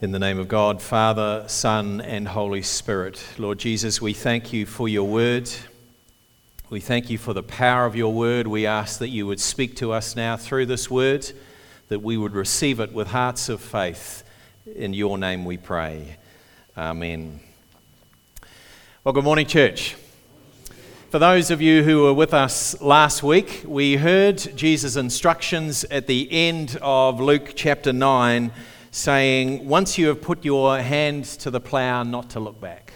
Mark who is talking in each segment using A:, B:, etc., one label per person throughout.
A: In the name of God, Father, Son, and Holy Spirit. Lord Jesus, we thank you for your word. We thank you for the power of your word. We ask that you would speak to us now through this word, that we would receive it with hearts of faith. In your name we pray. Amen. Well, good morning, church. For those of you who were with us last week, we heard Jesus' instructions at the end of Luke chapter 9 saying, Once you have put your hands to the plough, not to look back.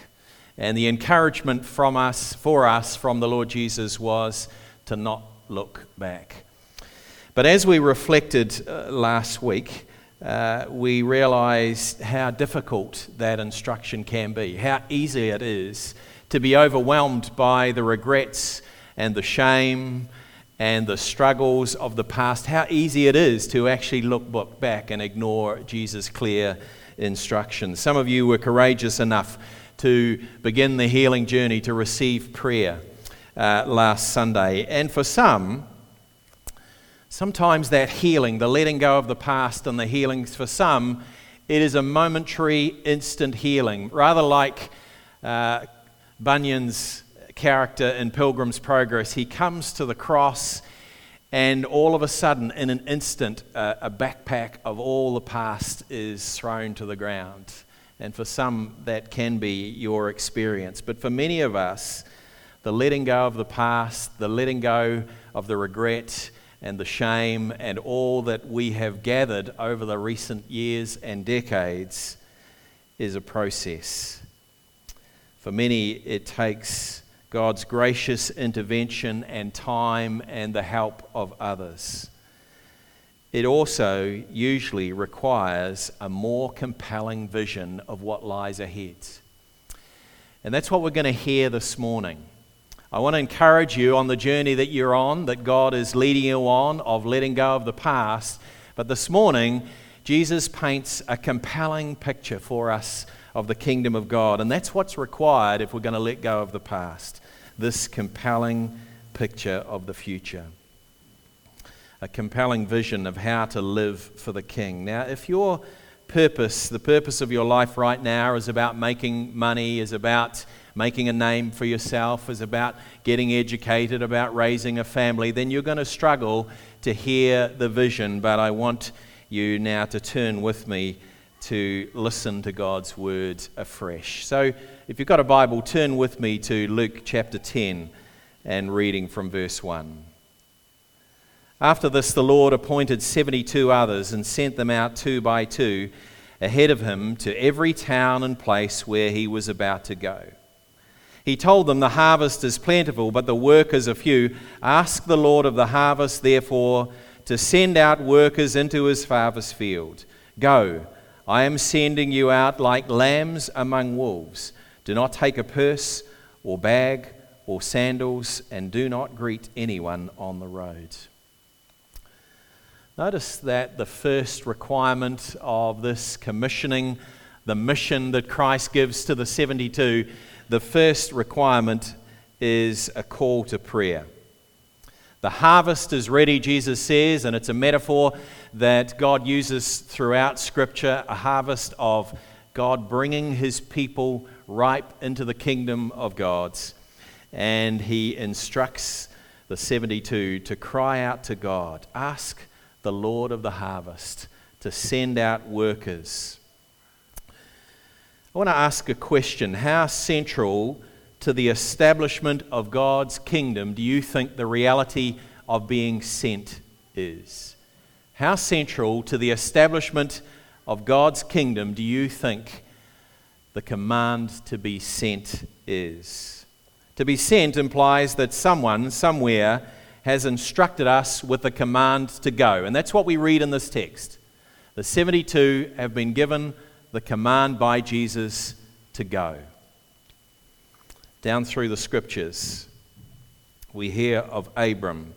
A: And the encouragement from us, for us, from the Lord Jesus was to not look back. But as we reflected uh, last week, uh, we realized how difficult that instruction can be, how easy it is to be overwhelmed by the regrets and the shame and the struggles of the past, how easy it is to actually look back and ignore Jesus' clear instructions. Some of you were courageous enough to begin the healing journey, to receive prayer uh, last Sunday. And for some, sometimes that healing, the letting go of the past and the healings, for some, it is a momentary, instant healing, rather like uh, Bunyan's character in Pilgrim's Progress. He comes to the cross, and all of a sudden, in an instant, uh, a backpack of all the past is thrown to the ground. And for some, that can be your experience. But for many of us, the letting go of the past, the letting go of the regret and the shame, and all that we have gathered over the recent years and decades is a process. For many, it takes God's gracious intervention and time and the help of others. It also usually requires a more compelling vision of what lies ahead. And that's what we're going to hear this morning. I want to encourage you on the journey that you're on, that God is leading you on, of letting go of the past. But this morning, Jesus paints a compelling picture for us of the kingdom of God. And that's what's required if we're going to let go of the past this compelling picture of the future. A compelling vision of how to live for the King. Now, if your purpose, the purpose of your life right now, is about making money, is about making a name for yourself, is about getting educated, about raising a family, then you're going to struggle to hear the vision. But I want you now to turn with me to listen to God's words afresh. So, if you've got a Bible, turn with me to Luke chapter 10 and reading from verse 1. After this, the Lord appointed 72 others and sent them out two by two ahead of him to every town and place where he was about to go. He told them, The harvest is plentiful, but the workers are few. Ask the Lord of the harvest, therefore, to send out workers into his harvest field. Go I am sending you out like lambs among wolves. Do not take a purse or bag or sandals, and do not greet anyone on the road. Notice that the first requirement of this commissioning, the mission that Christ gives to the 72, the first requirement is a call to prayer. The harvest is ready, Jesus says, and it's a metaphor that God uses throughout Scripture a harvest of God bringing his people ripe into the kingdom of God's. And he instructs the 72 to cry out to God, ask the Lord of the harvest to send out workers. I want to ask a question. How central to the establishment of God's kingdom do you think the reality of being sent is? How central to the establishment of God's kingdom do you think the command to be sent is? To be sent implies that someone, somewhere, has instructed us with a command to go. And that's what we read in this text. The 72 have been given the command by Jesus to go. Down through the scriptures, we hear of Abram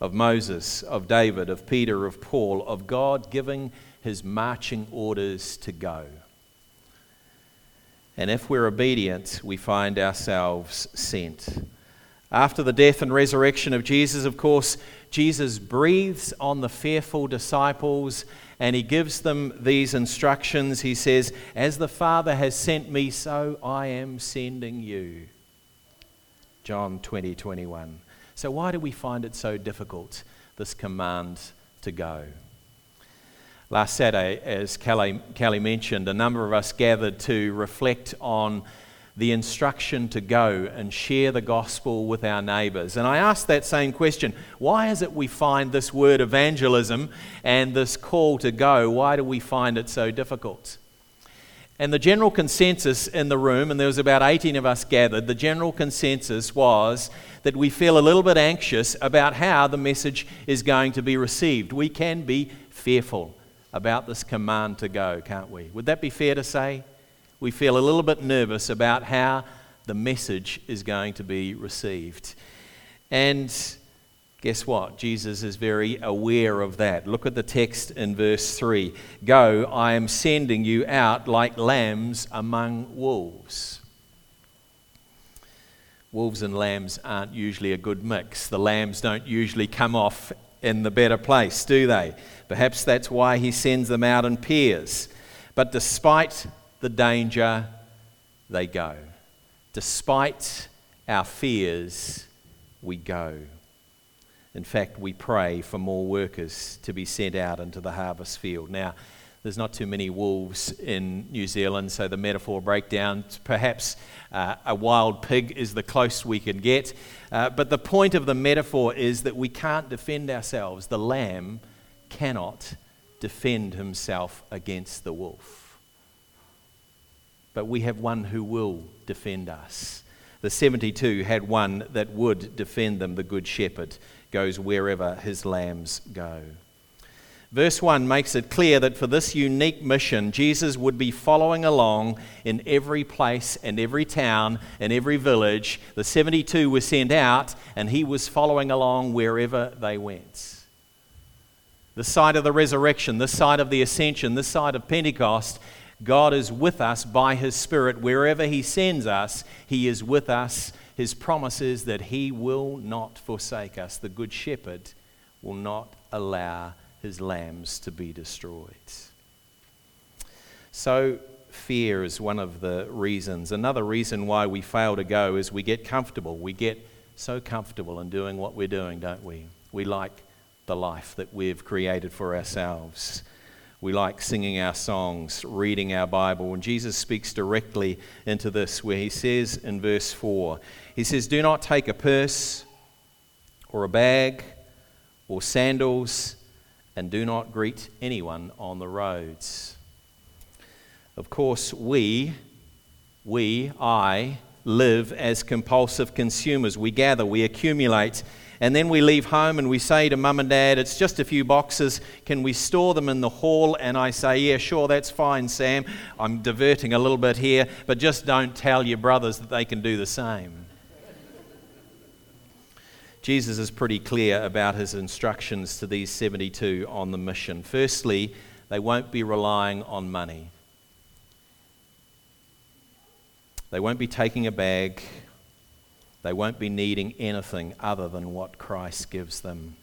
A: of Moses, of David, of Peter, of Paul, of God giving his marching orders to go. And if we're obedient, we find ourselves sent. After the death and resurrection of Jesus, of course, Jesus breathes on the fearful disciples and he gives them these instructions. He says, As the Father has sent me, so I am sending you. John 20, 21. So, why do we find it so difficult, this command to go? Last Saturday, as Kelly, Kelly mentioned, a number of us gathered to reflect on the instruction to go and share the gospel with our neighbours. And I asked that same question why is it we find this word evangelism and this call to go, why do we find it so difficult? And the general consensus in the room, and there was about 18 of us gathered, the general consensus was that we feel a little bit anxious about how the message is going to be received. We can be fearful about this command to go, can't we? Would that be fair to say? we feel a little bit nervous about how the message is going to be received. And guess what? Jesus is very aware of that. Look at the text in verse 3 Go, I am sending you out like lambs among wolves. Wolves and lambs aren't usually a good mix. The lambs don't usually come off in the better place, do they? Perhaps that's why he sends them out in pairs. But despite the danger, they go. Despite our fears, we go. In fact, we pray for more workers to be sent out into the harvest field. Now, there's not too many wolves in New Zealand, so the metaphor breakdown, perhaps uh, a wild pig is the closest we can get. Uh, but the point of the metaphor is that we can't defend ourselves. The lamb cannot defend himself against the wolf but we have one who will defend us. The 72 had one that would defend them. The Good Shepherd goes wherever his lambs go. Verse 1 makes it clear that for this unique mission, Jesus would be following along in every place and every town and every village. The 72 were sent out, and he was following along wherever they went. The side of the resurrection, the side of the ascension, the side of Pentecost, God is with us by His Spirit. Wherever He sends us, He is with us. His promise is that He will not forsake us. The Good Shepherd will not allow His lambs to be destroyed. So, fear is one of the reasons. Another reason why we fail to go is we get comfortable. We get so comfortable in doing what we're doing, don't we? We like the life that we've created for ourselves. We like singing our songs, reading our Bible. And Jesus speaks directly into this, where he says in verse 4 He says, Do not take a purse or a bag or sandals, and do not greet anyone on the roads. Of course, we, we, I, live as compulsive consumers. We gather, we accumulate and then we leave home and we say to mum and dad, it's just a few boxes. Can we store them in the hall? And I say, yeah, sure, that's fine, Sam. I'm diverting a little bit here, but just don't tell your brothers that they can do the same. Jesus is pretty clear about his instructions to these 72 on the mission. Firstly, they won't be relying on money. They won't be taking a bag they won't be needing anything other than what Christ gives them.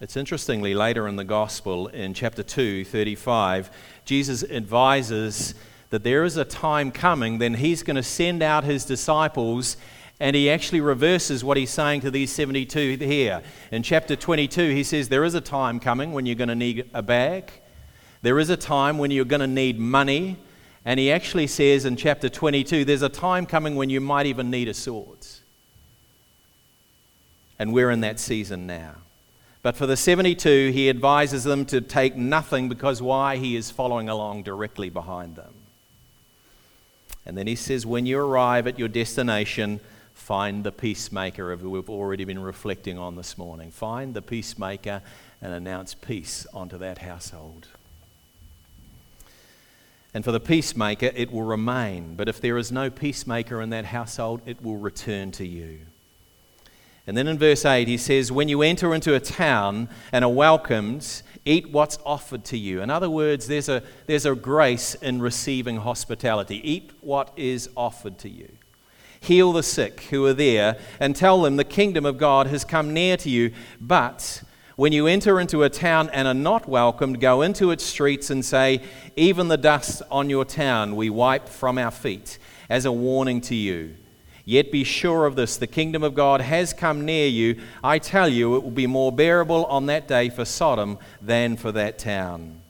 A: It's interestingly later in the gospel, in chapter 2, 35, Jesus advises that there is a time coming, then he's going to send out his disciples, and he actually reverses what he's saying to these 72 here. In chapter 22, he says, There is a time coming when you're going to need a bag, there is a time when you're going to need money. And he actually says in chapter 22 there's a time coming when you might even need a sword. And we're in that season now. But for the 72, he advises them to take nothing because why? He is following along directly behind them. And then he says, when you arrive at your destination, find the peacemaker, of who we've already been reflecting on this morning. Find the peacemaker and announce peace onto that household. And for the peacemaker, it will remain. But if there is no peacemaker in that household, it will return to you. And then in verse 8, he says, When you enter into a town and are welcomed, eat what's offered to you. In other words, there's a, there's a grace in receiving hospitality. Eat what is offered to you. Heal the sick who are there, and tell them the kingdom of God has come near to you. But when you enter into a town and are not welcomed, go into its streets and say, Even the dust on your town we wipe from our feet, as a warning to you. Yet be sure of this the kingdom of God has come near you. I tell you, it will be more bearable on that day for Sodom than for that town.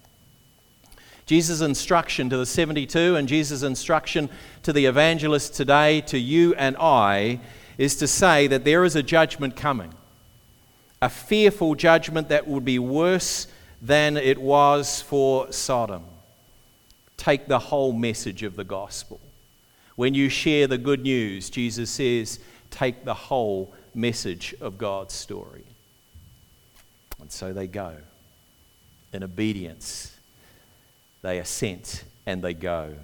A: Jesus' instruction to the 72 and Jesus' instruction to the evangelists today, to you and I, is to say that there is a judgment coming. A fearful judgment that would be worse than it was for Sodom. Take the whole message of the gospel. When you share the good news, Jesus says, take the whole message of God's story. And so they go. In obedience, they assent and they go.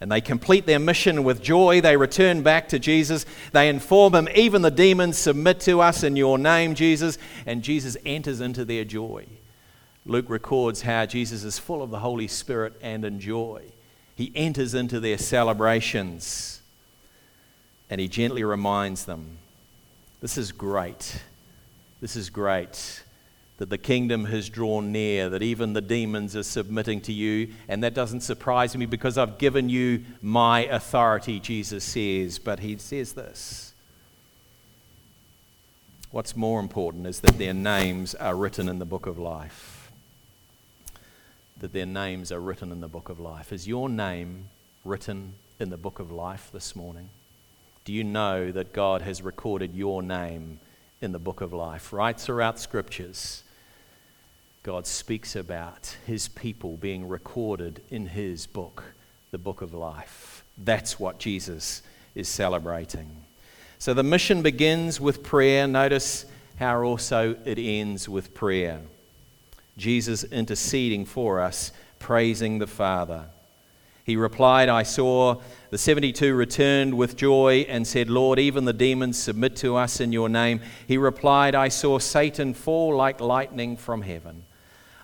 A: And they complete their mission with joy. They return back to Jesus. They inform him, even the demons submit to us in your name, Jesus. And Jesus enters into their joy. Luke records how Jesus is full of the Holy Spirit and in joy. He enters into their celebrations and he gently reminds them this is great. This is great that the kingdom has drawn near, that even the demons are submitting to you. And that doesn't surprise me because I've given you my authority, Jesus says. But he says this What's more important is that their names are written in the book of life that their names are written in the book of life. Is your name written in the book of life this morning? Do you know that God has recorded your name in the book of life? Right throughout scriptures, God speaks about his people being recorded in his book, the book of life. That's what Jesus is celebrating. So the mission begins with prayer. Notice how also it ends with prayer. Jesus interceding for us, praising the Father. He replied, I saw the 72 returned with joy and said, Lord, even the demons submit to us in your name. He replied, I saw Satan fall like lightning from heaven.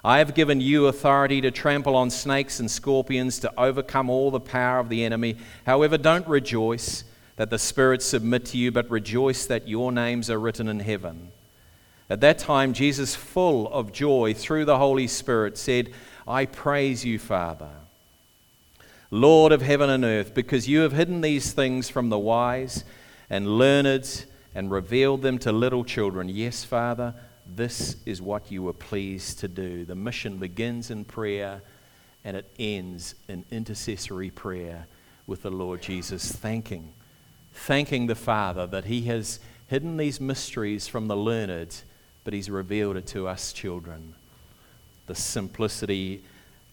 A: I have given you authority to trample on snakes and scorpions, to overcome all the power of the enemy. However, don't rejoice that the spirits submit to you, but rejoice that your names are written in heaven. At that time, Jesus, full of joy through the Holy Spirit, said, I praise you, Father, Lord of heaven and earth, because you have hidden these things from the wise and learned and revealed them to little children. Yes, Father, this is what you were pleased to do. The mission begins in prayer and it ends in intercessory prayer with the Lord Jesus, thanking, thanking the Father that He has hidden these mysteries from the learned but He's revealed it to us children. The simplicity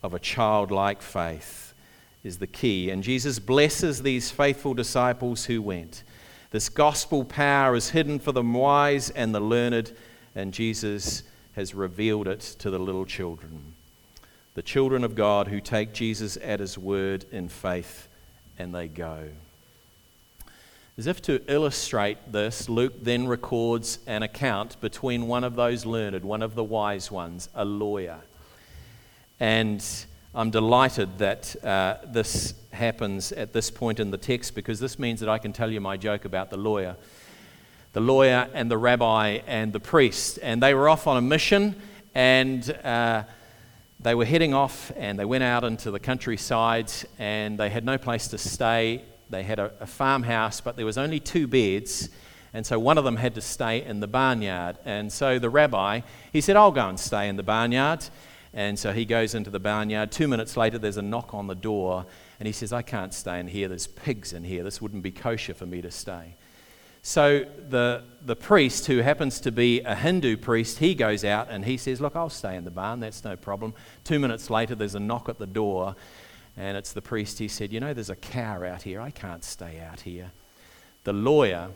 A: of a childlike faith is the key. And Jesus blesses these faithful disciples who went. This gospel power is hidden for the wise and the learned, and Jesus has revealed it to the little children. The children of God who take Jesus at his word in faith and they go. As if to illustrate this, Luke then records an account between one of those learned, one of the wise ones, a lawyer. And I'm delighted that uh, this happens at this point in the text because this means that I can tell you my joke about the lawyer. The lawyer and the rabbi and the priest. And they were off on a mission and uh, they were heading off and they went out into the countryside and they had no place to stay they had a, a farmhouse, but there was only two beds. And so one of them had to stay in the barnyard. And so the rabbi, he said, I'll go and stay in the barnyard. And so he goes into the barnyard. Two minutes later, there's a knock on the door. And he says, I can't stay in here. There's pigs in here. This wouldn't be kosher for me to stay. So the, the priest, who happens to be a Hindu priest, he goes out and he says, Look, I'll stay in the barn. That's no problem. Two minutes later, there's a knock at the door. And it's the priest, he said, You know, there's a cow out here. I can't stay out here. The lawyer,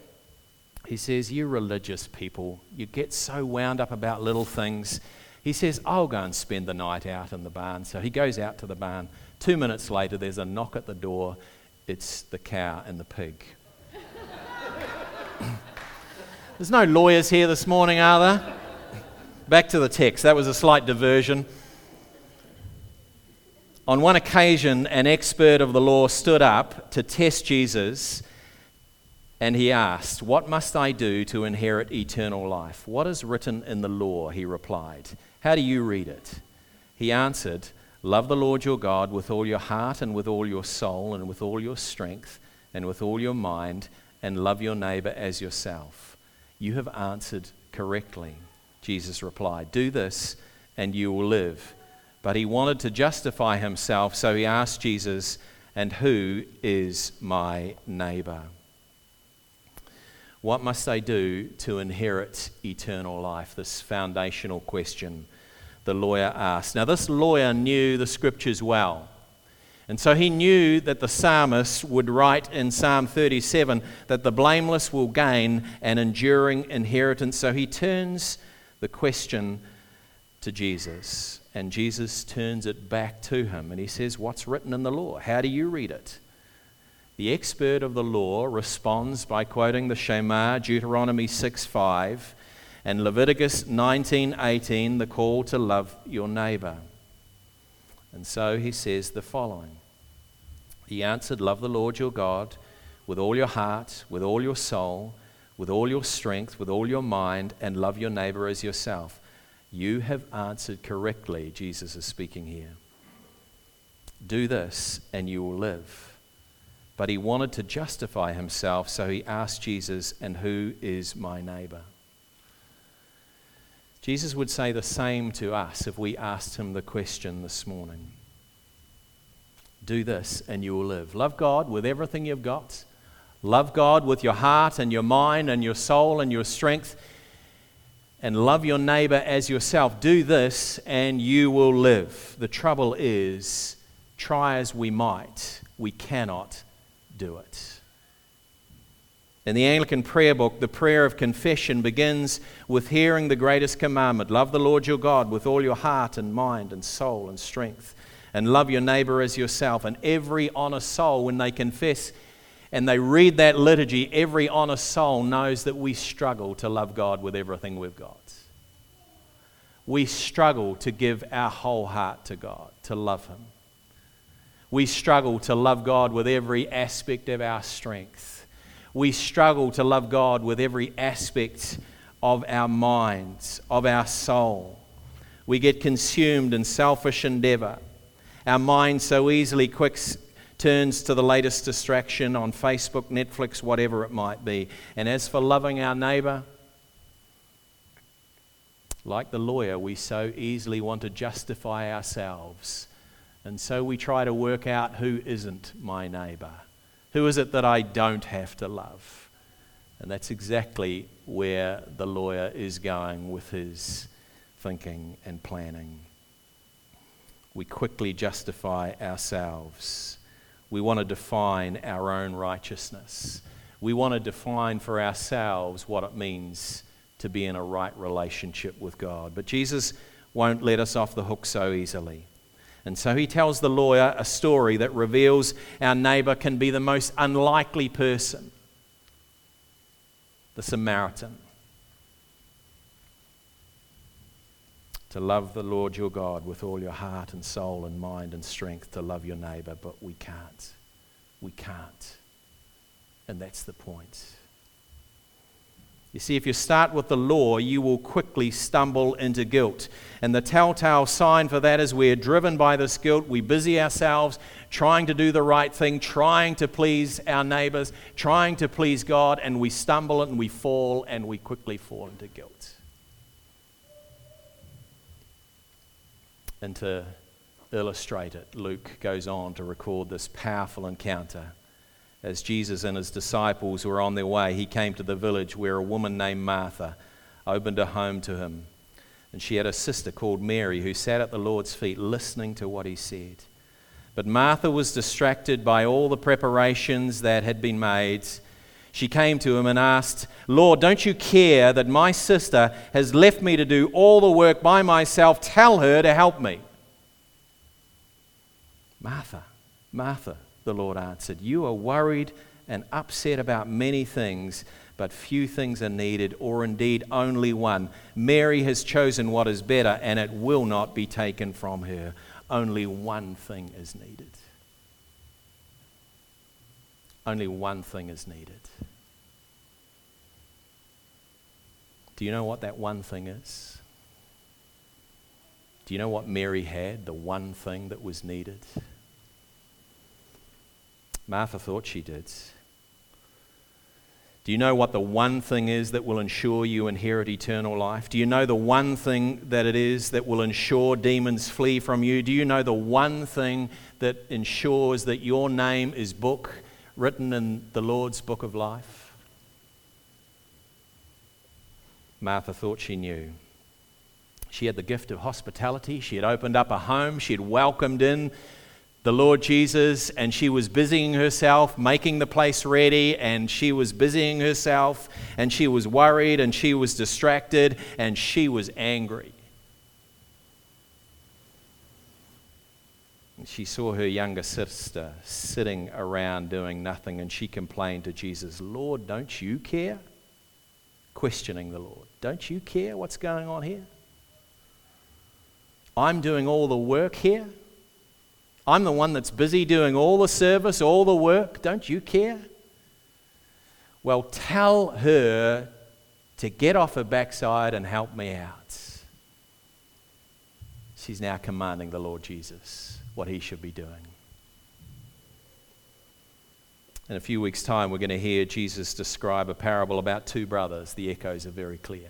A: he says, You religious people, you get so wound up about little things. He says, I'll go and spend the night out in the barn. So he goes out to the barn. Two minutes later, there's a knock at the door. It's the cow and the pig. There's no lawyers here this morning, are there? Back to the text. That was a slight diversion. On one occasion, an expert of the law stood up to test Jesus And he asked, What must I do to inherit eternal life? What is written in the law? He replied. How do you read it? He answered, Love the Lord your God with all your heart and with all your soul and with all your strength and with all your mind, and love your neighbor as yourself. You have answered correctly. Jesus replied, Do this and you will live. But he wanted to justify himself, so he asked Jesus, And who is my neighbor? What must I do to inherit eternal life? This foundational question the lawyer asked. Now, this lawyer knew the scriptures well. And so he knew that the psalmist would write in Psalm 37 that the blameless will gain an enduring inheritance. So he turns the question to Jesus. And Jesus turns it back to him. And he says, What's written in the law? How do you read it? The expert of the law responds by quoting the Shema, Deuteronomy 6:5, and Leviticus 19:18, the call to love your neighbor. And so he says the following. He answered, Love the Lord your God with all your heart, with all your soul, with all your strength, with all your mind, and love your neighbor as yourself. You have answered correctly, Jesus is speaking here. Do this, and you will live. But he wanted to justify himself, so he asked Jesus, And who is my neighbor? Jesus would say the same to us if we asked him the question this morning. Do this and you will live. Love God with everything you've got. Love God with your heart and your mind and your soul and your strength. And love your neighbor as yourself. Do this and you will live. The trouble is, try as we might, we cannot do it. In the Anglican prayer book, the prayer of confession begins with hearing the greatest commandment love the Lord your God with all your heart and mind and soul and strength, and love your neighbor as yourself. And every honest soul, when they confess and they read that liturgy, every honest soul knows that we struggle to love God with everything we've got. We struggle to give our whole heart to God, to love Him we struggle to love God with every aspect of our strength. We struggle to love God with every aspect of our minds, of our soul. We get consumed in selfish endeavor. Our mind so easily quick turns to the latest distraction on Facebook, Netflix, whatever it might be. And as for loving our neighbor, like the lawyer, we so easily want to justify ourselves and so we try to work out who isn't my neighbor. Who is it that I don't have to love? And that's exactly where the lawyer is going with his thinking and planning. We quickly justify ourselves. We want to define our own righteousness. We want to define for ourselves what it means to be in a right relationship with God. But Jesus won't let us off the hook so easily. And so he tells the lawyer a story that reveals our neighbor can be the most unlikely person the Samaritan. To love the Lord your God with all your heart and soul and mind and strength, to love your neighbor, but we can't. We can't. And that's the point. You see, if you start with the law, you will quickly stumble into guilt. And the telltale sign for that is we're driven by this guilt. We busy ourselves trying to do the right thing, trying to please our neighbors, trying to please God, and we stumble and we fall and we quickly fall into guilt. And to illustrate it, Luke goes on to record this powerful encounter as Jesus and his disciples were on their way, he came to the village where a woman named Martha opened a home to him. And she had a sister called Mary who sat at the Lord's feet listening to what he said. But Martha was distracted by all the preparations that had been made. She came to him and asked, Lord, don't you care that my sister has left me to do all the work by myself? Tell her to help me. Martha, Martha, the Lord answered. You are worried and upset about many things, but few things are needed, or indeed only one. Mary has chosen what is better, and it will not be taken from her. Only one thing is needed. Only one thing is needed. Do you know what that one thing is? Do you know what Mary had, the one thing that was needed? Martha thought she did. Do you know what the one thing is that will ensure you inherit eternal life? Do you know the one thing that it is that will ensure demons flee from you? Do you know the one thing that ensures that your name is book written in the Lord's book of life? Martha thought she knew. She had the gift of hospitality. She had opened up a home. She had welcomed in the Lord Jesus, and she was busying herself, making the place ready, and she was busying herself, and she was worried, and she was distracted, and she was angry. And she saw her younger sister sitting around doing nothing, and she complained to Jesus, Lord, don't you care? Questioning the Lord, don't you care what's going on here? I'm doing all the work here. I'm the one that's busy doing all the service, all the work. Don't you care? Well, tell her to get off her backside and help me out. She's now commanding the Lord Jesus what he should be doing. In a few weeks' time, we're going to hear Jesus describe a parable about two brothers. The echoes are very clear.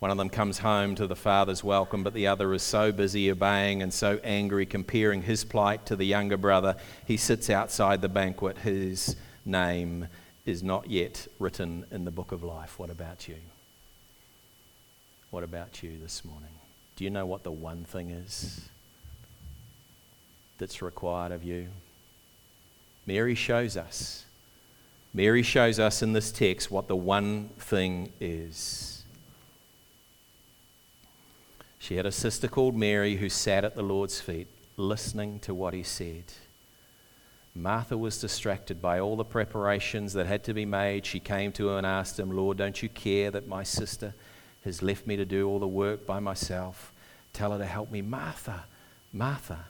A: One of them comes home to the father's welcome, but the other is so busy obeying and so angry, comparing his plight to the younger brother. He sits outside the banquet. His name is not yet written in the book of life. What about you? What about you this morning? Do you know what the one thing is that's required of you? Mary shows us. Mary shows us in this text what the one thing is. She had a sister called Mary who sat at the Lord's feet, listening to what he said. Martha was distracted by all the preparations that had to be made. She came to him and asked him, Lord, don't you care that my sister has left me to do all the work by myself? Tell her to help me. Martha, Martha.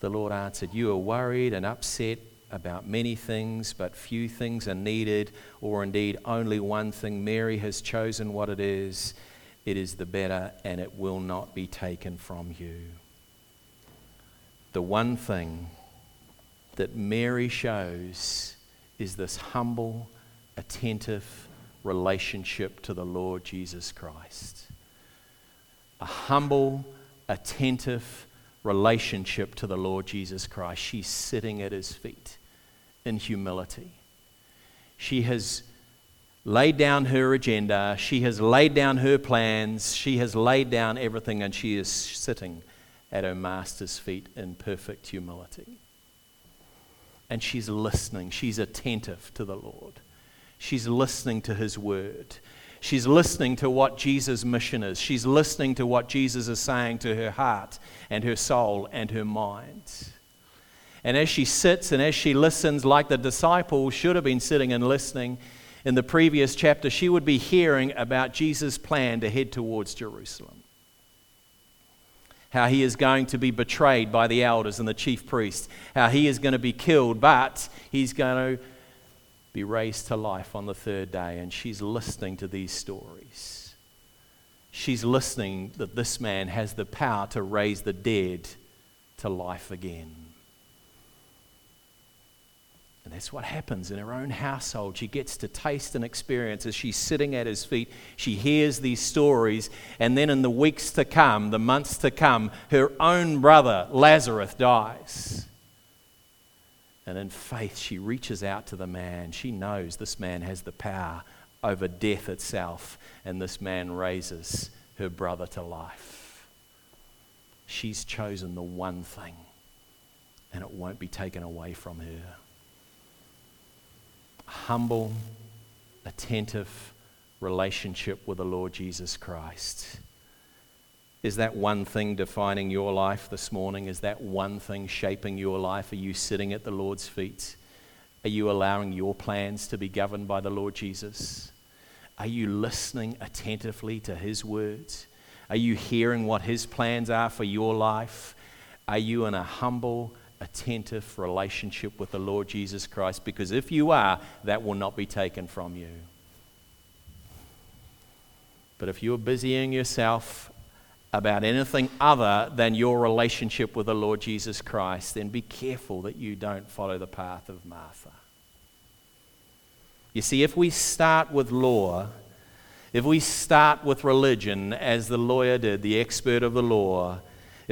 A: The Lord answered, You are worried and upset about many things, but few things are needed, or indeed only one thing. Mary has chosen what it is it is the better, and it will not be taken from you. The one thing that Mary shows is this humble, attentive relationship to the Lord Jesus Christ. A humble, attentive relationship to the Lord Jesus Christ. She's sitting at his feet in humility. She has laid down her agenda, she has laid down her plans, she has laid down everything, and she is sitting at her master's feet in perfect humility. And she's listening, she's attentive to the Lord, she's listening to his word. She's listening to what Jesus' mission is. She's listening to what Jesus is saying to her heart and her soul and her mind. And as she sits and as she listens, like the disciples should have been sitting and listening, in the previous chapter, she would be hearing about Jesus' plan to head towards Jerusalem. How he is going to be betrayed by the elders and the chief priests. How he is going to be killed, but he's going to be raised to life on the third day. And she's listening to these stories. She's listening that this man has the power to raise the dead to life again. And that's what happens in her own household. She gets to taste and experience as she's sitting at his feet. She hears these stories. And then in the weeks to come, the months to come, her own brother, Lazarus, dies. And in faith, she reaches out to the man. She knows this man has the power over death itself. And this man raises her brother to life. She's chosen the one thing, and it won't be taken away from her humble, attentive relationship with the Lord Jesus Christ. Is that one thing defining your life this morning? Is that one thing shaping your life? Are you sitting at the Lord's feet? Are you allowing your plans to be governed by the Lord Jesus? Are you listening attentively to His words? Are you hearing what His plans are for your life? Are you in a humble, attentive relationship with the Lord Jesus Christ because if you are, that will not be taken from you. But if you're busying yourself about anything other than your relationship with the Lord Jesus Christ, then be careful that you don't follow the path of Martha. You see, if we start with law, if we start with religion, as the lawyer did, the expert of the law,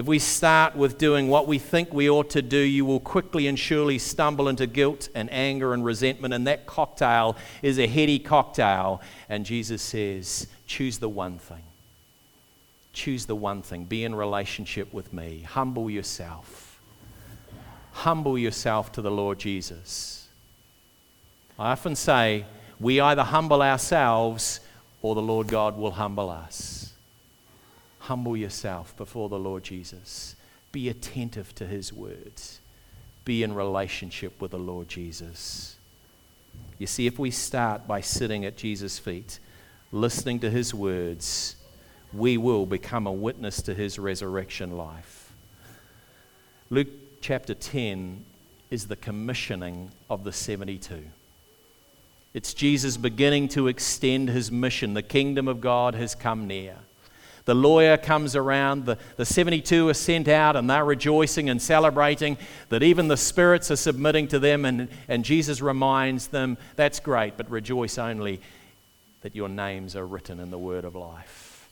A: if we start with doing what we think we ought to do, you will quickly and surely stumble into guilt and anger and resentment, and that cocktail is a heady cocktail. And Jesus says, choose the one thing. Choose the one thing. Be in relationship with me. Humble yourself. Humble yourself to the Lord Jesus. I often say, we either humble ourselves or the Lord God will humble us. Humble yourself before the Lord Jesus. Be attentive to his words. Be in relationship with the Lord Jesus. You see, if we start by sitting at Jesus' feet, listening to his words, we will become a witness to his resurrection life. Luke chapter 10 is the commissioning of the 72. It's Jesus beginning to extend his mission. The kingdom of God has come near. The lawyer comes around, the, the 72 are sent out, and they're rejoicing and celebrating that even the spirits are submitting to them. And, and Jesus reminds them, That's great, but rejoice only that your names are written in the word of life.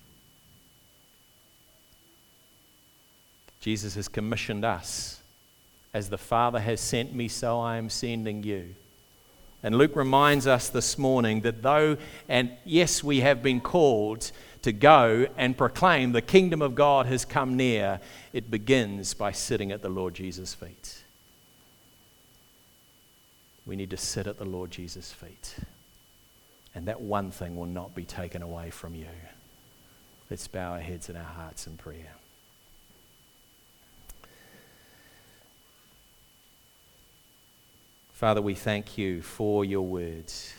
A: Jesus has commissioned us. As the Father has sent me, so I am sending you. And Luke reminds us this morning that though, and yes, we have been called to go and proclaim the kingdom of God has come near, it begins by sitting at the Lord Jesus' feet. We need to sit at the Lord Jesus' feet. And that one thing will not be taken away from you. Let's bow our heads and our hearts in prayer. Father, we thank you for your words.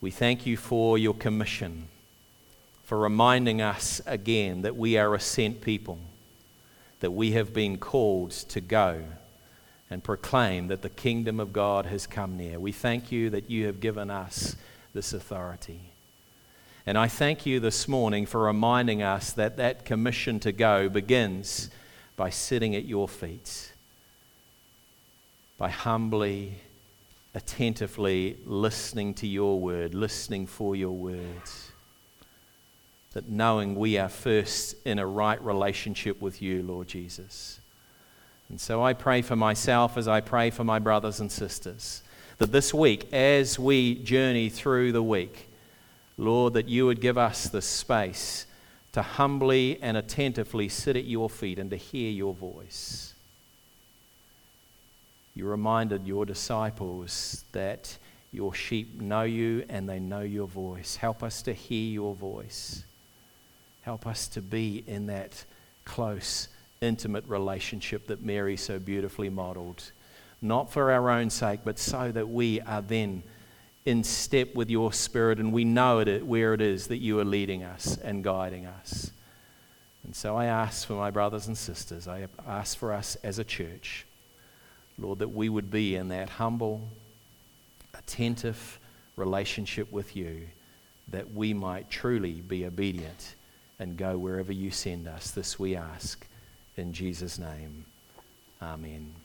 A: We thank you for your commission, for reminding us again that we are a sent people, that we have been called to go and proclaim that the kingdom of God has come near. We thank you that you have given us this authority. And I thank you this morning for reminding us that that commission to go begins by sitting at your feet by humbly, attentively listening to your word, listening for your words. That knowing we are first in a right relationship with you, Lord Jesus. And so I pray for myself as I pray for my brothers and sisters that this week, as we journey through the week, Lord, that you would give us the space to humbly and attentively sit at your feet and to hear your voice. You reminded your disciples that your sheep know you and they know your voice. Help us to hear your voice. Help us to be in that close, intimate relationship that Mary so beautifully modeled. Not for our own sake, but so that we are then in step with your spirit and we know it, where it is that you are leading us and guiding us. And so I ask for my brothers and sisters, I ask for us as a church Lord, that we would be in that humble, attentive relationship with you, that we might truly be obedient and go wherever you send us. This we ask in Jesus' name. Amen.